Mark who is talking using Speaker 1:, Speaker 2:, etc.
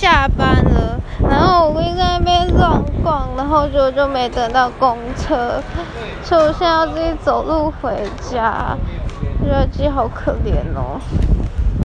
Speaker 1: 下班了，然后我就在那边乱逛，然后就就没等到公车，所以我现在要自己走路回家，觉得自己好可怜哦。